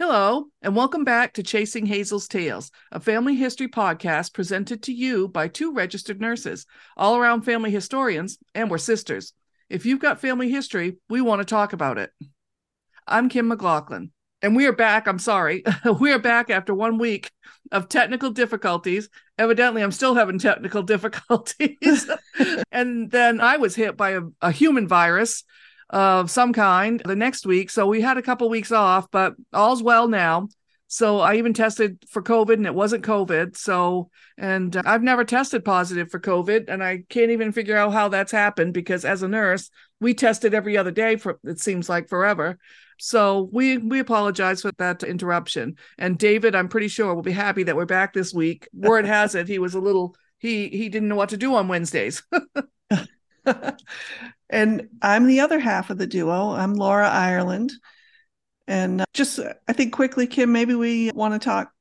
Hello, and welcome back to Chasing Hazel's Tales, a family history podcast presented to you by two registered nurses, all around family historians, and we're sisters. If you've got family history, we want to talk about it. I'm Kim McLaughlin, and we are back. I'm sorry. we are back after one week of technical difficulties. Evidently, I'm still having technical difficulties. and then I was hit by a, a human virus of some kind the next week. So we had a couple weeks off, but all's well now. So I even tested for COVID and it wasn't COVID. So, and uh, I've never tested positive for COVID and I can't even figure out how that's happened because as a nurse, we tested every other day for it seems like forever. So we we apologize for that interruption. And David, I'm pretty sure will be happy that we're back this week. Word has it he was a little he he didn't know what to do on Wednesdays. and I'm the other half of the duo. I'm Laura Ireland. And uh, just, I think quickly, Kim, maybe we want to talk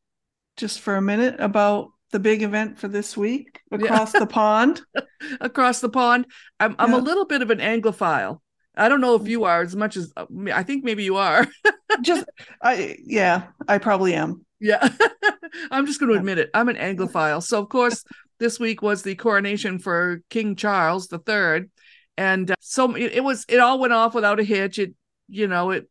just for a minute about the big event for this week across yeah. the pond. across the pond. I'm, I'm a little bit of an Anglophile. I don't know if you are as much as uh, I think maybe you are. just, I, yeah, I probably am. Yeah. I'm just going to admit it. I'm an Anglophile. So, of course, this week was the coronation for King Charles III, and uh, so it, it, was. It all went off without a hitch. It, you know, it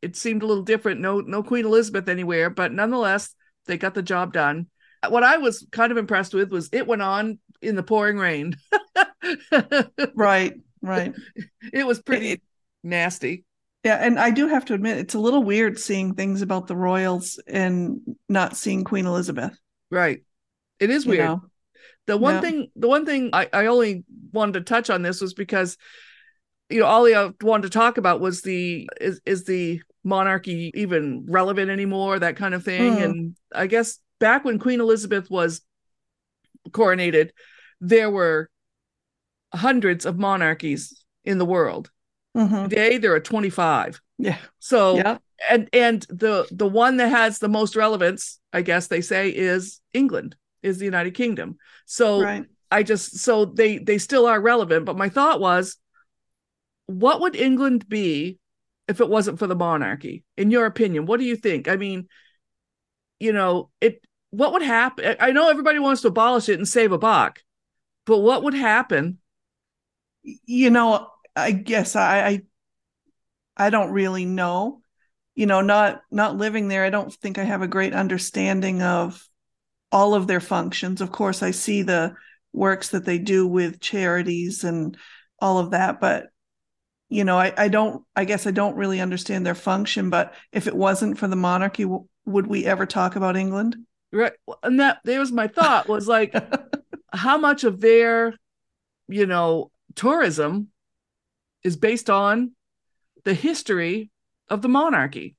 it seemed a little different. No, no Queen Elizabeth anywhere, but nonetheless, they got the job done. What I was kind of impressed with was it went on in the pouring rain. right, right. It was pretty it, nasty. Yeah, and I do have to admit it's a little weird seeing things about the royals and not seeing Queen Elizabeth. Right. It is weird. You know? The one yeah. thing, the one thing I, I only wanted to touch on this was because, you know, all I wanted to talk about was the is is the monarchy even relevant anymore, that kind of thing. Mm. And I guess back when Queen Elizabeth was coronated, there were hundreds of monarchies in the world. Mm-hmm. Today there are 25. Yeah. So yeah. and and the the one that has the most relevance, I guess they say, is England is the United Kingdom. So right. I just so they they still are relevant. But my thought was, what would England be if it wasn't for the monarchy? In your opinion, what do you think? I mean, you know, it what would happen? I know everybody wants to abolish it and save a buck, but what would happen? You know, I guess I I, I don't really know. You know, not not living there, I don't think I have a great understanding of all of their functions. Of course, I see the works that they do with charities and all of that, but you know, I, I don't, I guess I don't really understand their function. But if it wasn't for the monarchy, w- would we ever talk about England? Right. And that, there was my thought was like, how much of their, you know, tourism is based on the history of the monarchy.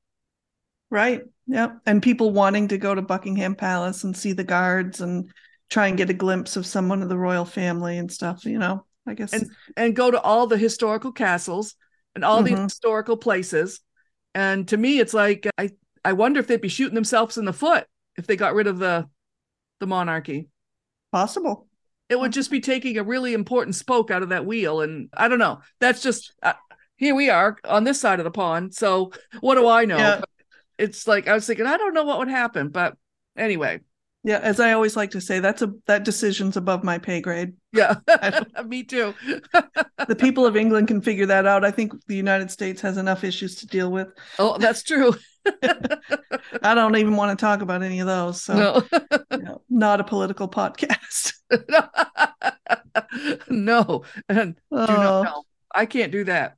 Right. Yeah. And people wanting to go to Buckingham Palace and see the guards and try and get a glimpse of someone of the royal family and stuff, you know, I guess. And, and go to all the historical castles and all mm-hmm. the historical places. And to me, it's like, I, I wonder if they'd be shooting themselves in the foot if they got rid of the, the monarchy. Possible. It would just be taking a really important spoke out of that wheel. And I don't know. That's just, uh, here we are on this side of the pond. So what do I know? Yeah it's like I was thinking, I don't know what would happen, but anyway. Yeah, as I always like to say, that's a that decision's above my pay grade. Yeah, me too. the people of England can figure that out. I think the United States has enough issues to deal with. Oh, that's true. I don't even want to talk about any of those. So, no. you know, not a political podcast. no, and do not oh. know. I can't do that.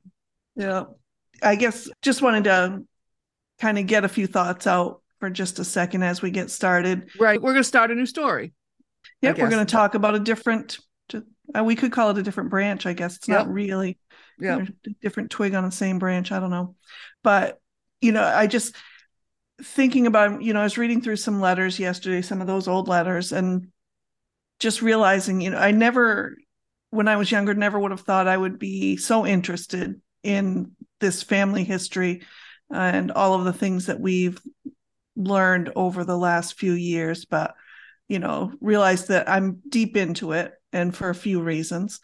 Yeah, I guess just wanted to kind of get a few thoughts out for just a second as we get started. Right. We're going to start a new story. Yeah, we're going to talk about a different uh, we could call it a different branch, I guess. It's yep. not really yeah, different twig on the same branch, I don't know. But you know, I just thinking about, you know, I was reading through some letters yesterday, some of those old letters and just realizing, you know, I never when I was younger never would have thought I would be so interested in this family history and all of the things that we've learned over the last few years but you know realize that i'm deep into it and for a few reasons.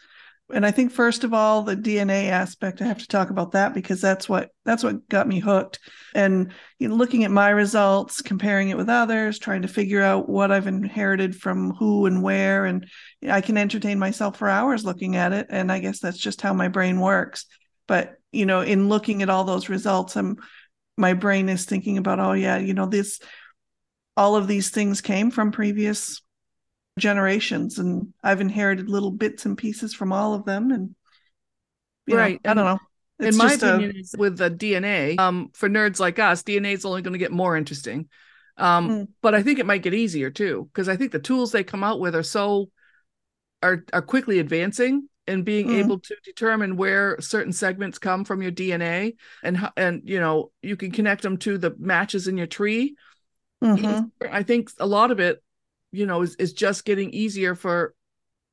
And I think first of all the DNA aspect I have to talk about that because that's what that's what got me hooked. And you know looking at my results comparing it with others trying to figure out what I've inherited from who and where and I can entertain myself for hours looking at it and I guess that's just how my brain works. But you know in looking at all those results I'm my brain is thinking about oh yeah you know this all of these things came from previous generations and I've inherited little bits and pieces from all of them and right know, I don't know. It's in my opinion, a... with the DNA, um, for nerds like us, DNA is only going to get more interesting. Um, mm. but I think it might get easier too, because I think the tools they come out with are so are are quickly advancing and being mm. able to determine where certain segments come from your DNA and and you know you can connect them to the matches in your tree. Mm-hmm. I think a lot of it you know is, is just getting easier for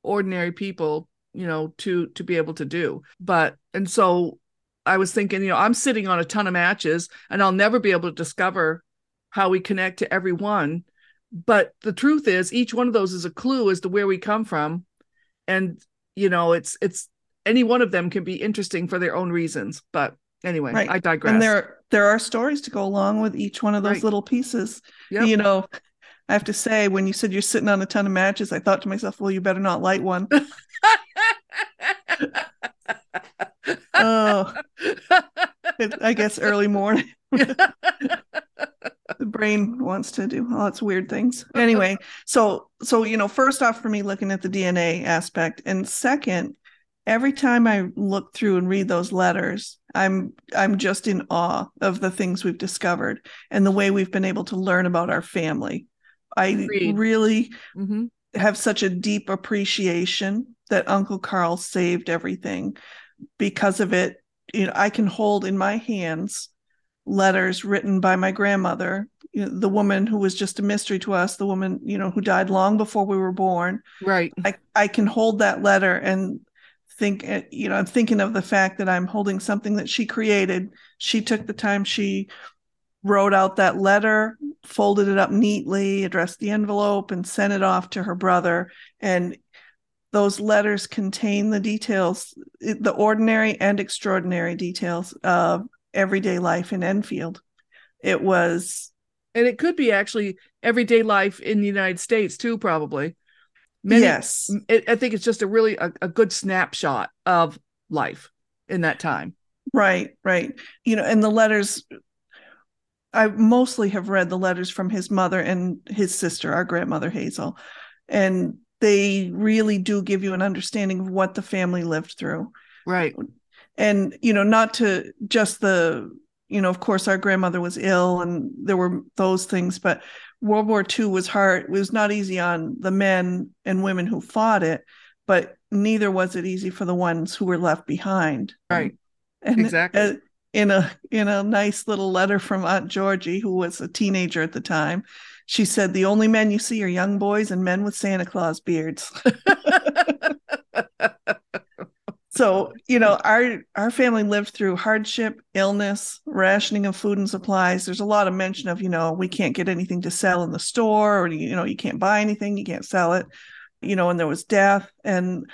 ordinary people you know to to be able to do but and so i was thinking you know i'm sitting on a ton of matches and i'll never be able to discover how we connect to every one but the truth is each one of those is a clue as to where we come from and you know it's it's any one of them can be interesting for their own reasons but anyway right. i digress and there there are stories to go along with each one of those right. little pieces yep. you know I have to say, when you said you're sitting on a ton of matches, I thought to myself, well, you better not light one. oh, it, I guess early morning. the brain wants to do lots of weird things. Anyway, so so you know, first off, for me, looking at the DNA aspect, and second, every time I look through and read those letters, I'm I'm just in awe of the things we've discovered and the way we've been able to learn about our family I Agreed. really mm-hmm. have such a deep appreciation that Uncle Carl saved everything. Because of it, you know, I can hold in my hands letters written by my grandmother, the woman who was just a mystery to us, the woman, you know, who died long before we were born. Right. I, I can hold that letter and think, eh, you know, I'm thinking of the fact that I'm holding something that she created. She took the time, she wrote out that letter, folded it up neatly, addressed the envelope, and sent it off to her brother. And those letters contain the details, the ordinary and extraordinary details of everyday life in Enfield. It was. And it could be actually everyday life in the United States too, probably. Many, yes. It, I think it's just a really a, a good snapshot of life in that time. Right, right. You know, and the letters I mostly have read the letters from his mother and his sister, our grandmother Hazel, and they really do give you an understanding of what the family lived through. Right. And you know, not to just the you know, of course, our grandmother was ill, and there were those things, but World War II was hard. It was not easy on the men and women who fought it, but neither was it easy for the ones who were left behind. Right. And exactly uh, in a in a nice little letter from Aunt Georgie, who was a teenager at the time. She said, "The only men you see are young boys and men with Santa Claus beards." so you know, our our family lived through hardship, illness, rationing of food and supplies. There's a lot of mention of you know we can't get anything to sell in the store, or you know you can't buy anything, you can't sell it. You know, and there was death and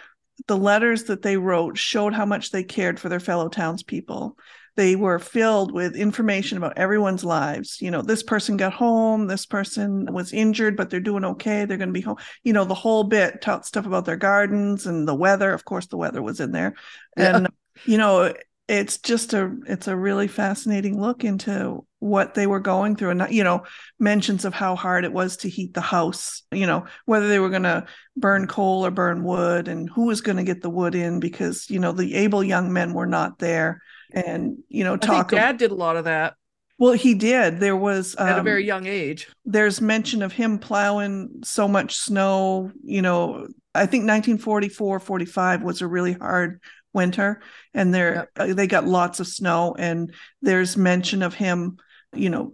the letters that they wrote showed how much they cared for their fellow townspeople they were filled with information about everyone's lives. You know, this person got home, this person was injured, but they're doing okay. They're going to be home. You know, the whole bit taught stuff about their gardens and the weather. Of course, the weather was in there. Yeah. And, you know, it's just a it's a really fascinating look into what they were going through and you know mentions of how hard it was to heat the house you know whether they were going to burn coal or burn wood and who was going to get the wood in because you know the able young men were not there and you know talk. Dad did a lot of that. Well, he did. There was um, at a very young age. There's mention of him plowing so much snow. You know, I think 1944, 45 was a really hard winter, and there yep. Uh, they got lots of snow. And there's mention of him, you know,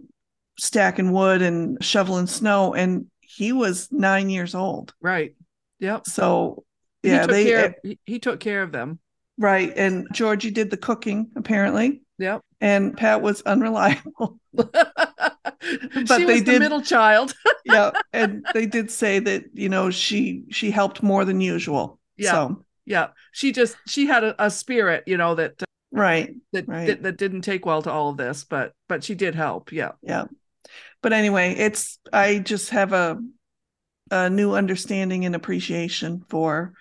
stacking wood and shoveling snow, and he was nine years old. Right. Yep. So yeah, he they care, of, he took care of them. Right. And Georgie did the cooking, apparently. Yep. And Pat was unreliable. but she they did the middle child. yeah. And they did say that, you know, she she helped more than usual. Yeah. So yeah. She just she had a, a spirit, you know, that uh, right that, right. that that didn't take well to all of this, but but she did help. Yeah. Yeah. But anyway, it's I just have a a new understanding and appreciation for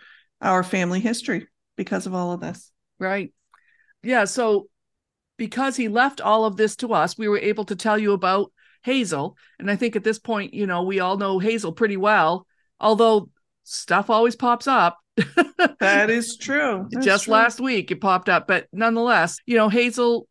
our family history because of all of this. Right. Yeah. So because he left all of this to us, we were able to tell you about Hazel. And I think at this point, you know, we all know Hazel pretty well, although stuff always pops up. that is true. That's Just true. last week it popped up, but nonetheless, you know, Hazel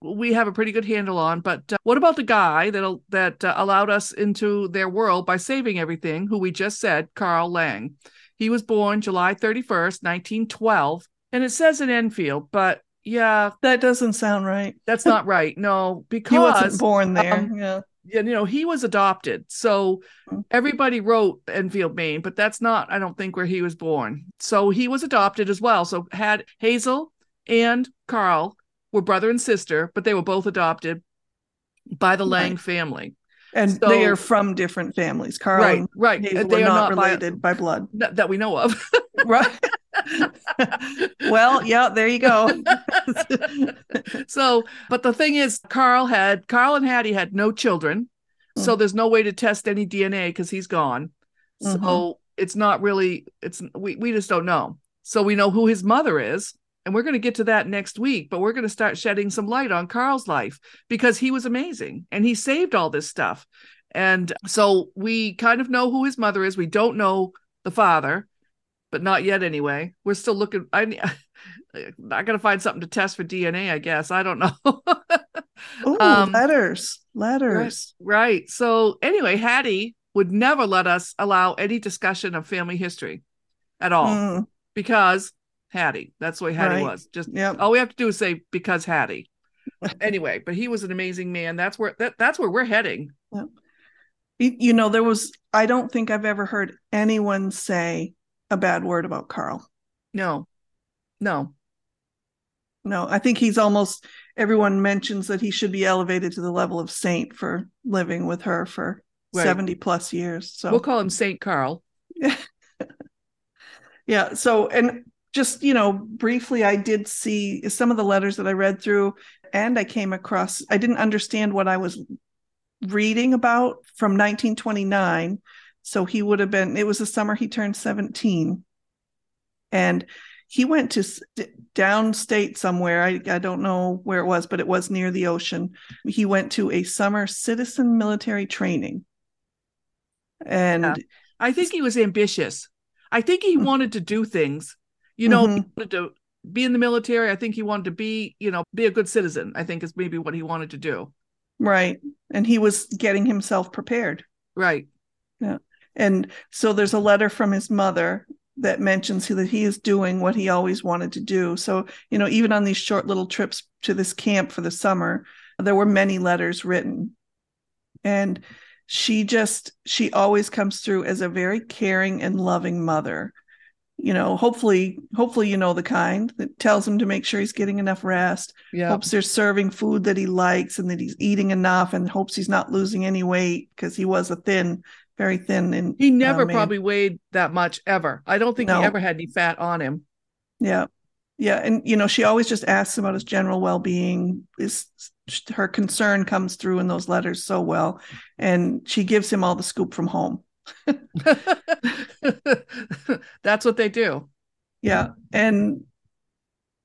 we have a pretty good handle on. But uh, what about the guy that that uh, allowed us into their world by saving everything? Who we just said, Carl Laing. He was born July thirty first, nineteen twelve, and it says in Enfield, but yeah, that doesn't sound right. That's not right. No, because he wasn't born there. Um, yeah. You know, he was adopted. So mm. everybody wrote Enfield, Maine, but that's not, I don't think, where he was born. So he was adopted as well. So had Hazel and Carl were brother and sister, but they were both adopted by the Laing right. family. And so, they are from different families. Carl right, right. Hazel they are not, not related by, by blood that we know of. right. well, yeah, there you go. so, but the thing is, Carl had Carl and Hattie had no children, mm-hmm. so there's no way to test any DNA because he's gone. Mm-hmm. So it's not really. It's we we just don't know. So we know who his mother is, and we're going to get to that next week, but we're going to start shedding some light on Carl's life because he was amazing and he saved all this stuff. And so we kind of know who his mother is. We don't know the father, but not yet anyway. We're still looking. I, I got to find something to test for DNA, I guess. I don't know. oh, um, letters, letters. Right, right. So anyway, Hattie would never let us allow any discussion of family history at all mm. because Hattie. That's the way Hattie right. was. Just yep. all we have to do is say because Hattie. anyway, but he was an amazing man. That's where that, that's where we're heading. Yep. You know, there was I don't think I've ever heard anyone say a bad word about Carl. No. No. No, I think he's almost everyone mentions that he should be elevated to the level of saint for living with her for right. 70 plus years. So we'll call him Saint Carl. yeah. So and just you know briefly i did see some of the letters that i read through and i came across i didn't understand what i was reading about from 1929 so he would have been it was the summer he turned 17 and he went to downstate somewhere I, I don't know where it was but it was near the ocean. He went to a summer citizen military training. And yeah. i think he was ambitious. I think he hmm. wanted to do things you know, mm-hmm. wanted to be in the military. I think he wanted to be, you know, be a good citizen. I think is maybe what he wanted to do. Right. And he was getting himself prepared. Right. Yeah. And so there's a letter from his mother that mentions that he is doing what he always wanted to do. So, you know, even on these short little trips to this camp for the summer, there were many letters written. And she just, she always comes through as a very caring and loving mother you know hopefully hopefully you know the kind that tells him to make sure he's getting enough rest yeah. hopes they're serving food that he likes and that he's eating enough and hopes he's not losing any weight because he was a thin very thin and he never uh, probably weighed that much ever. I don't think no. he ever had any fat on him. Yeah. Yeah and you know she always just asks about his general well-being. Is her concern comes through in those letters so well. And she gives him all the scoop from home That's what they do. Yeah. And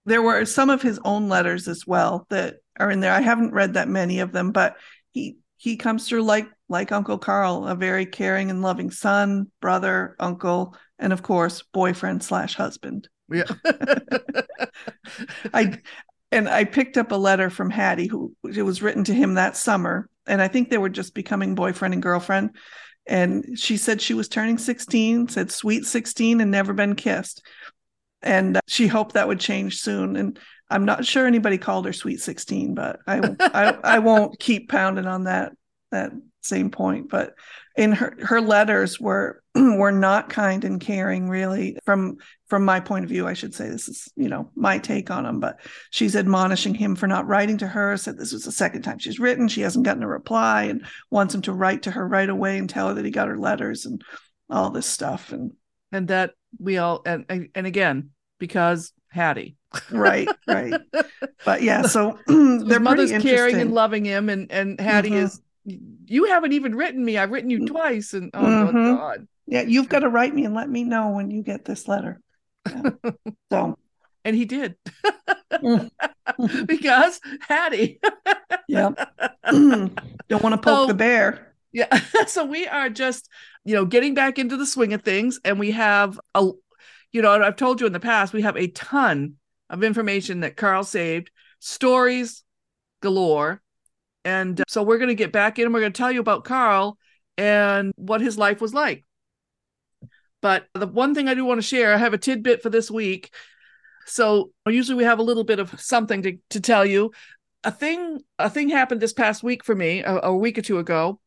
there were some of his own letters as well that are in there. I haven't read that many of them, but he he comes through like like Uncle Carl, a very caring and loving son, brother, uncle, and of course, boyfriend slash husband. Yeah. I and I picked up a letter from Hattie who it was written to him that summer. And I think they were just becoming boyfriend and girlfriend and she said she was turning 16 said sweet 16 and never been kissed. And uh, she hoped that would change soon. And i'm not sure anybody called her sweet 16 but i I, I won't keep pounding on that that same point. But in her her letters were were not kind and caring really from from my point of view i should say this is you know my take on them but she's admonishing him for not writing to her said this was the second time she's written she hasn't gotten a reply and wants him to write to her right away and tell her that he got her letters and all this stuff and and that we all and and again because Hattie. right, right. But yeah, so, their mother's caring and loving him, and and Hattie Mhm. is. You haven't even written me. I've written you twice, and oh Mhm. my god. Yeah, you've got to write me and let me know when you get this letter. Yeah. so, And he did mm, because Hattie. yeah. Don't want to poke So- the bear. Yeah. so we are just, you know, getting back into the swing of things. And we have a, you know, I've told you in the past, we have a ton of information that Carl saved, stories galore. And uh, so we're going to get back in and we're going to tell you about Carl and what his life was like. But the one thing I do want to share, I have a tidbit for this week. So usually we have a little bit of something to, to tell you. A thing, a thing happened this past week for me, a, a week or two ago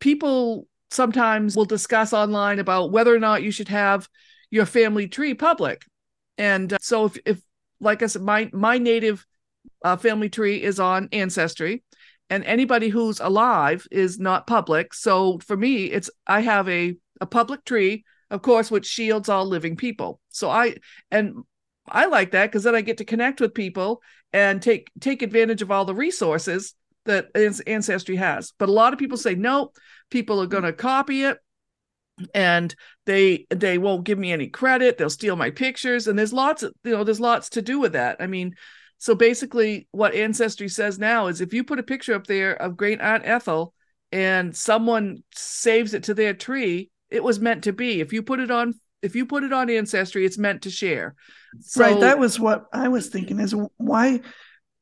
people sometimes will discuss online about whether or not you should have your family tree public. And uh, so if, if like I said, my my native uh, family tree is on Ancestry, and anybody who's alive is not public. So for me, it's I have a a public tree, of course, which shields all living people. So I and I like that because then I get to connect with people and take take advantage of all the resources that Ancestry has. But a lot of people say no, people are going to copy it and they they won't give me any credit. They'll steal my pictures and there's lots of you know there's lots to do with that. I mean, so basically what Ancestry says now is if you put a picture up there of great aunt Ethel and someone saves it to their tree, it was meant to be. If you put it on if you put it on Ancestry, it's meant to share. So, right. That was what I was thinking is why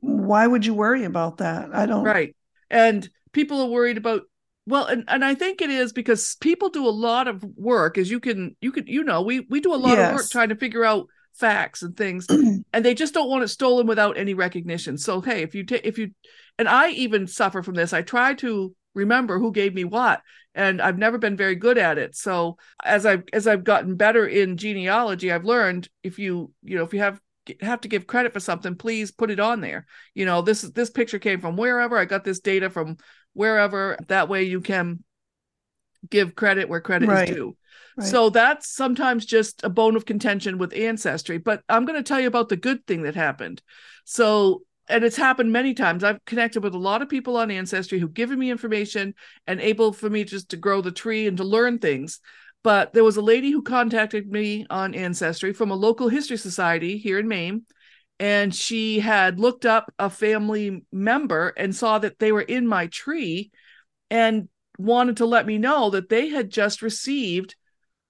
why would you worry about that? I don't right and people are worried about well and, and i think it is because people do a lot of work as you can you can you know we we do a lot of work trying to figure out facts and things and they just don't want it stolen without any recognition. So hey if you take if you and i even suffer from this. I try to remember who gave me what and i've never been very good at it. So as i've as i've gotten better in genealogy i've learned if you you know if you have have to give credit for something please put it on there. You know this this picture came from wherever. I got this data from wherever. That way you can give credit where credit Right. is due Right. so that's sometimes just a bone of contention with ancestry but i'm going to tell you about the good thing that happened so and it's happened many times i've connected with a lot of people on ancestry who've given me information and able for me just to grow the tree and to learn things but there was a lady who contacted me on ancestry from a local history society here in maine and she had looked up a family member and saw that they were in my tree and wanted to let me know that they had just received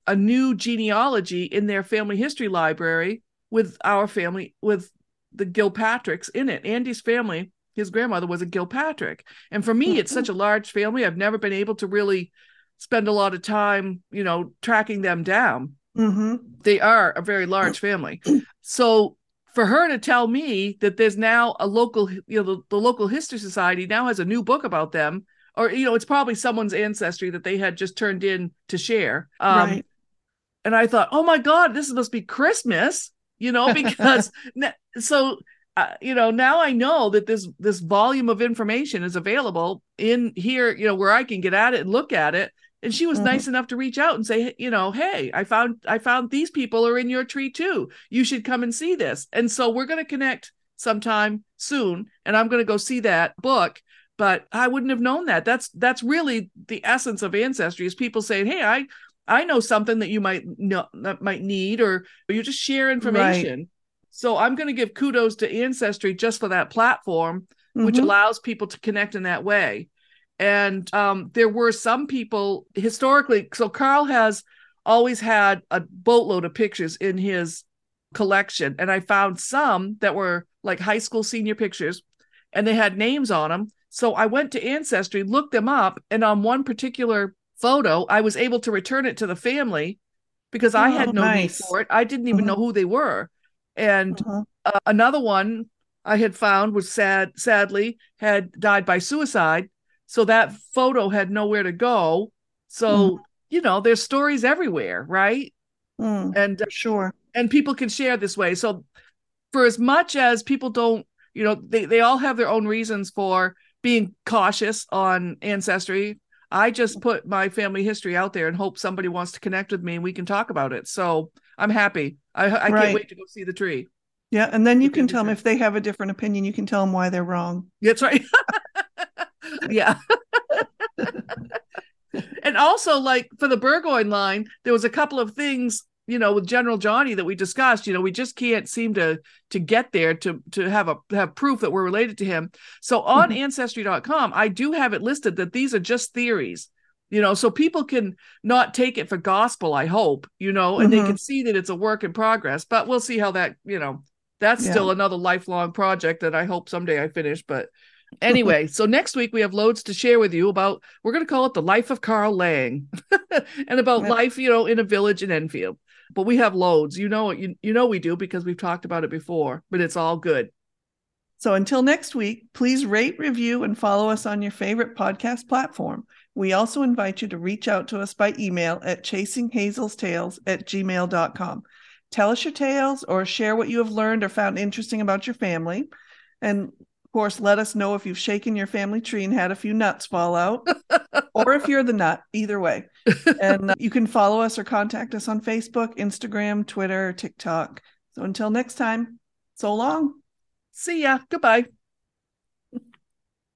a new genealogy in their family history library with our family with the Gilpatricks in it. Andy's family, his grandmother was a Gilpatrick. And for me, it's such a large family. I've never been able to really spend a lot of time, you know, tracking them down hmm they are a very large family. So for her to tell me that there's now a local, you know, the, the local history society now has a new book about them, or you know, it's probably someone's ancestry that they had just turned in to share. Um, right. And I thought, oh my god, this must be Christmas, you know, because so. Uh, you know now i know that this this volume of information is available in here you know where i can get at it and look at it and she was Mhm. nice enough to reach out and say you know hey i found i found these people are in your tree too you should come and see this and so we're going to connect sometime soon and i'm going to go see that book but i wouldn't have known that that's that's really the essence of ancestry is people saying hey i i know something that you might know that might need or, or you just share information so i'm going to give kudos to ancestry just for that platform which Mhm. allows people to connect in that way. And um, there were some people historically. So Carl has always had a boatload of pictures in his collection, and I found some that were like high school senior pictures, and they had names on them. So I went to Ancestry, looked them up, and on one particular photo, I was able to return it to the family because I Oh, had no nice. need for it. I didn't even Mhm. know who they were. And Uh-huh. uh, another one I had found was sad, sadly, had died by suicide. So that photo had nowhere to go. So, you know, there's stories everywhere, right? Mm, And sure. and people can share this way. So for as much as people don't, you know, they, they all have their own reasons for being cautious on ancestry. I just put my family history out there and hope somebody wants to connect with me and we can talk about it. So I'm happy. I, I right. can't wait to go see the tree. Yeah, and then you can tell them if they have a different opinion. You can tell them why they're wrong. That's right. yeah. and also, like for the Burgoyne line, there was a couple of things you know with general johnny that we discussed you know we just can't seem to to get there to to have a have proof that we're related to him so on mm-hmm. ancestry.com i do have it listed that these are just theories you know so people can not take it for gospel i hope you know and mm-hmm. they can see that it's a work in progress but we'll see how that you know that's yeah. still another lifelong project that i hope someday i finish but anyway so next week we have loads to share with you about we're going to call it the life of carl laing and about yeah. life you know in a village in enfield but we have loads you know you, you know we do because we've talked about it before but it's all good so until next week please rate review and follow us on your favorite podcast platform we also invite you to reach out to us by email at chasinghazelsTales at gmail.com. Tell us your tales or share what you have learned or found interesting about your family. And course, let us know if you've shaken your family tree and had a few nuts fall out, or if you're the nut, either way. And uh, you can follow us or contact us on Facebook, Instagram, Twitter, TikTok. So until next time, so long. See ya. Goodbye.